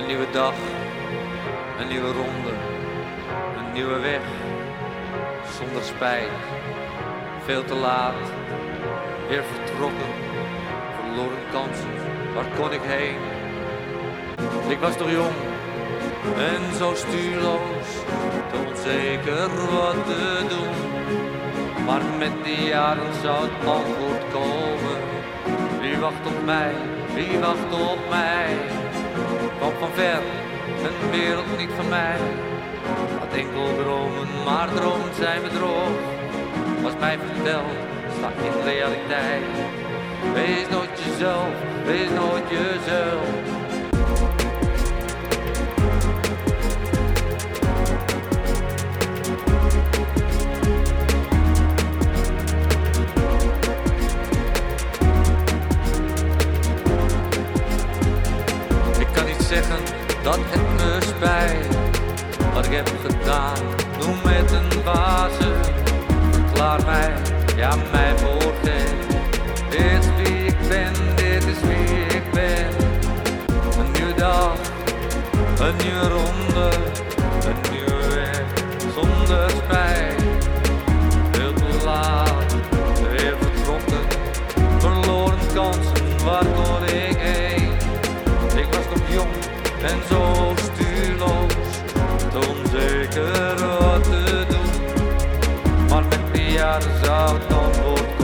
Een nieuwe dag, een nieuwe ronde, een nieuwe weg, zonder spijt. Veel te laat, weer vertrokken, verloren kansen, waar kon ik heen? Ik was toch jong en zo stuurloos, te onzeker wat te doen. Maar met die jaren zou het antwoord komen. Wie wacht op mij, wie wacht op mij? Van ver, een wereld niet van mij. Had enkel dromen, maar dromen zijn bedrog. Was mij verteld, staat in realiteit. Wees nooit jezelf, wees nooit jezelf. Gedaan, noem het een fase Verklaar mij, ja mij voorgeef Dit is wie ik ben, dit is wie ik ben. Een nieuwe dag, een nieuwe ronde Een nieuwe weg, zonder spijt Veel te laat, weer vertrokken. Verloren kansen, waar kon ik heen? Ik was nog jong en zo stuurloos, te onzeker wat te doen. Maar met die jaren zou het antwoord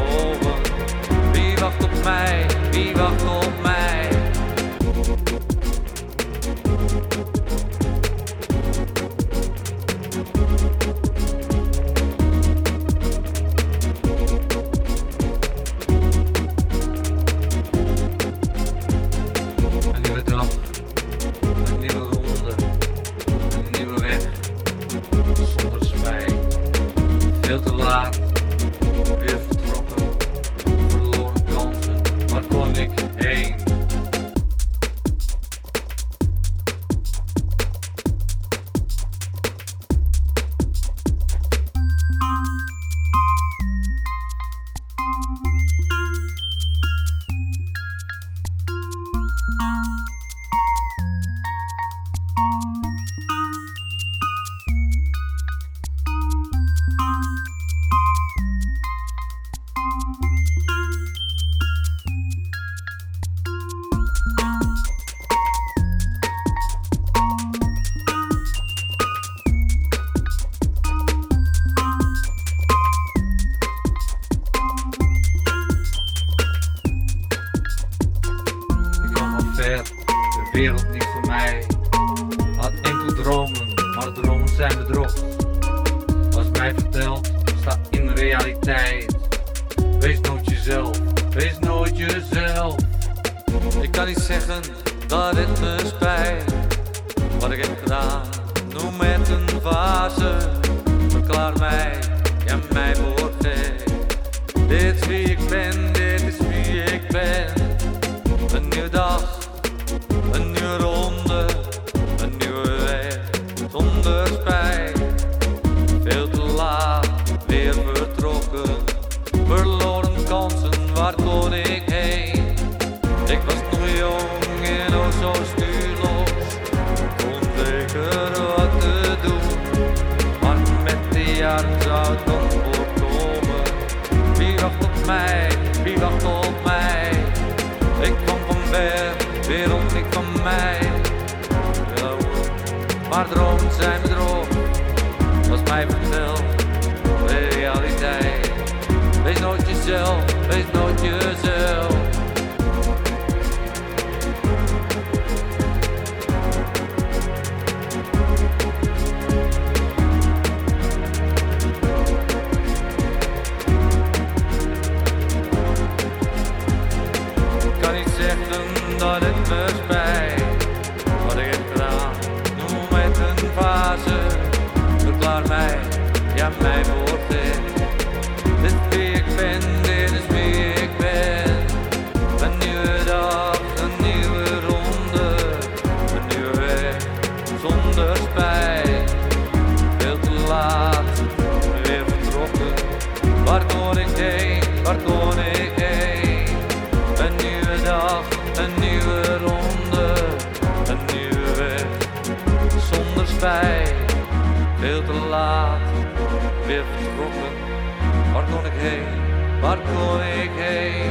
wereld niet voor mij. Had enkel dromen, maar dromen zijn bedrog. Was mij verteld, sta in realiteit. Wees nooit jezelf, wees nooit jezelf. Ik kan niet zeggen dat het me spijt. Wat ik heb gedaan, waar kon ik heen? Ik was nog jong en oh zo stuurloos, onzeker wat te doen. Maar met de jaren zou het antwoord komen. Wie wacht op mij, wie wacht op mij? Ik kwam van ver, wereld niet van mij. Ja, maar dromen zijn bedrog, was mij verteld, realiteit. Wees nooit jezelf, wees nooit jezelf. Ik kan niet zeggen dat het me Wat ik heb noem het een fase Verklaar mij, ja mij voorgeef Dit zonder spijt. Veel te laat, weer vertrokken. Waar kon ik heen, waar kon ik heen? Een nieuwe dag, een nieuwe ronde, een nieuwe weg. Zonder spijt, veel te laat, weer vertrokken. Waar kon ik heen, waar kon ik heen?